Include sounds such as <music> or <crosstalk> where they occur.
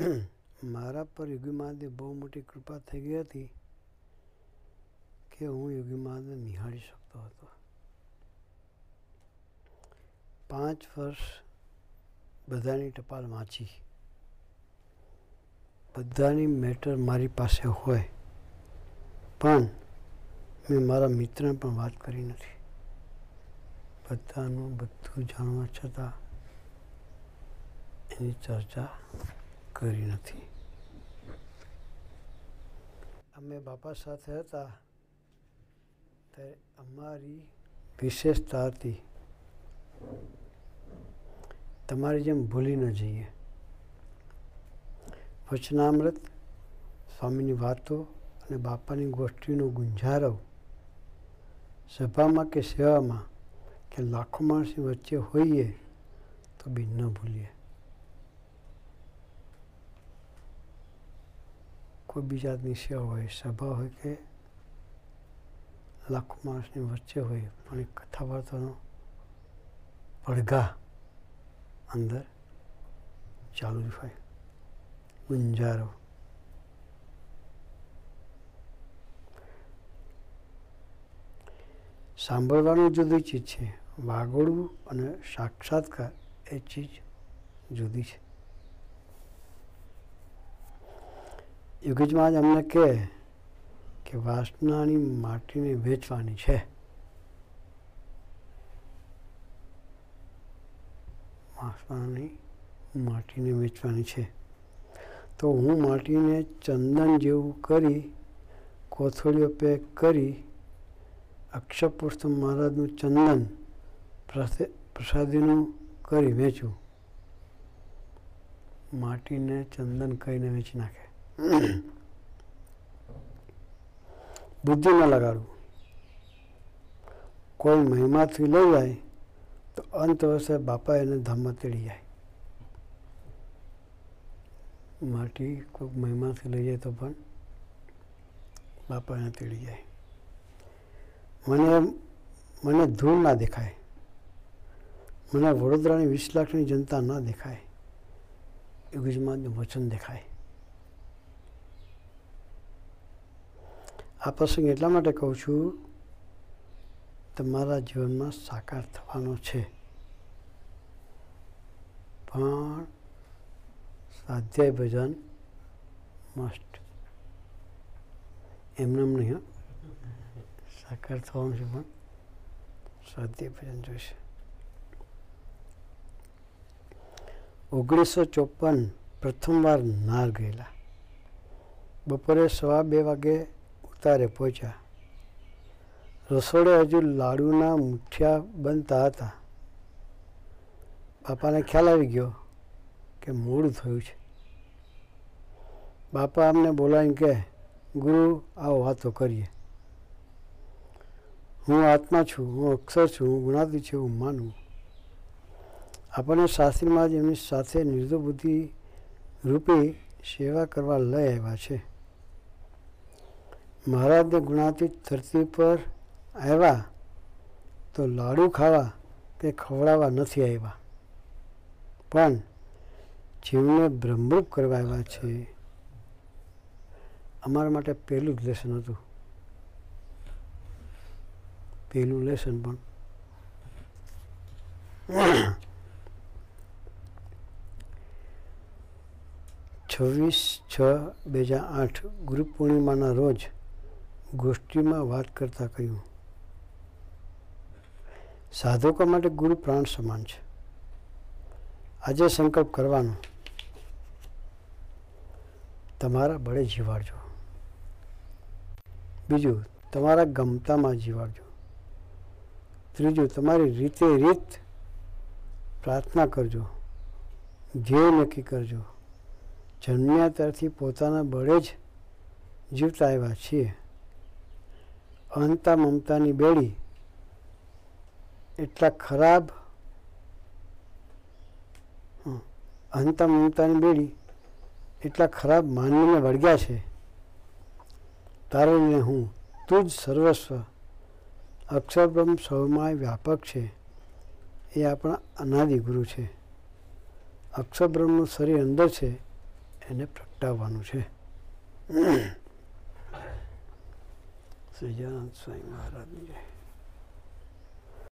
<clears throat> મારા પર યોગી મહાદેવ બહુ મોટી કૃપા થઈ ગઈ હતી કે હું યોગી મહાદેવ નિહાળી શકતો હતો. પાંચ વર્ષ બધાની ટપાલ વાંચી. બધાની મેટર મારી પાસે હોય, પણ મેં મારા મિત્રને પણ વાત કરી નથી. બધાનું બધું જાણવા છતાં એની ચર્ચા કરી નથી. અમે બાપા સાથે હતા. ત્યારે અમારી વિશેષતા હતી. તમારી જેમ ભૂલી ન જઈએ. વચનામૃત, સ્વામીની વાતો અને બાપાની ગોષ્ઠીનો ગુંજારવ સભામાં કે સેવામાં, કે લાખો માણસની વચ્ચે હોઈએ તો બી ન ભૂલીએ. કોઈ બીજા દિવસે હોય, સભા હોય કે લાખો માણસની વચ્ચે હોય, પણ એક કથા વાર્તાનો પડઘા અંદર ચાલુ જ હોય. ગુંજારો. સાંભળવાનું જુદી ચીજ છે. વાગોળવું અને સાક્ષાત્કાર એ ચીજ જુદી છે. યુગજમાં જ અમને કહે કે વાસનાની માટીને વેચવાની છે. વાસનાની માટીને વેચવાની છે. તો હું માટીને ચંદન જેવું કરી, કોથળીઓ પેક કરી અક્ષરપુરુષોત્તમ મહારાજનું ચંદન પ્રસાદીનું કરી વેચું. માટીને ચંદન કરીને વેચી નાખે. <coughs> બુદ્ધિ ન લગાડવું. કોઈ મહિમાથી લઈ જાય તો અંત વર્ષે બાપા એને ધામમાં તેડી જાય. માટી કોઈક મહિમાથી લઈ જાય તો પણ બાપા એને તેડી જાય. મને મને ધૂળ ના દેખાય. મને વડોદરાની વીસ જનતા ના દેખાય. એ ગુજરાતનું વચન દેખાય. આ પ્રસંગ એટલા માટે કહું છું, તમારા જીવનમાં સાકાર થવાનો છે. પણ સ્વાધ્યાય ભજન મસ્ટ એમને નહીં સાકાર થવાનું છે પણ સ્વાધ્યાય ભજન જોઈશે. ઓગણીસો ચોપન પ્રથમવાર નાર ગયેલા. બપોરે સવા બે વાગે ઉતારે પહોંચ્યા. રસોડે હજુ લાડુના મુઠિયા બનતા હતા. બાપાને ખ્યાલ આવી ગયો કે મોડું થયું છે. બાપા અમને બોલાવીને કહે, ગુરુ, આવો વાતો કરીએ. હું આત્મા છું, હું અક્ષર છું, હું ગુણાતી છું, હું માનું આપણને શાસ્ત્રીમાં જ એમની સાથે નિર્દોબુદ્ધિ રૂપી સેવા કરવા લઈ આવ્યા છે. મહારાજને ગુણાતીત ધરતી પર આવ્યા તો લાડુ ખાવા કે ખવડાવવા નથી આવ્યા. પણ જીવને બ્રહ્મરૂપ કરવા આવ્યા છે. અમારા માટે પહેલું જ લેસન હતું. પહેલું લેસન પણ. છવ્વીસ છ બે હજાર આઠ ગુરુ પૂર્ણિમાના રોજ ગોષ્ઠીમાં વાત કરતા કહ્યું, સાધકો માટે ગુરુ પ્રાણ સમાન છે. આજે સંકલ્પ કરવાનો. તમારા બળે જીવાડજો. બીજું, તમારા ગમતામાં જીવાડજો. ત્રીજું, તમારી રીતે રીત પ્રાર્થના કરજો. ધ્યેય નક્કી કરજો. જન્મ્યા ત્યારથી પોતાના બળે જ જીવતા આવ્યા છીએ. અહંતા મમતાની બેડી એટલા ખરાબ. અહંતા મમતાની બેડી એટલા ખરાબ માનવીને વળગ્યા છે. તારણીને હું તું જ સર્વસ્વ. અક્ષરબ્રહ્મ સૌમાં વ્યાપક છે. એ આપણા અનાદિ ગુરુ છે. અક્ષરબ્રહ્મનું શરીર અંદર છે, એને પ્રગટાવવાનું છે. સહજાનંદ સ્વામી મહારાજની જય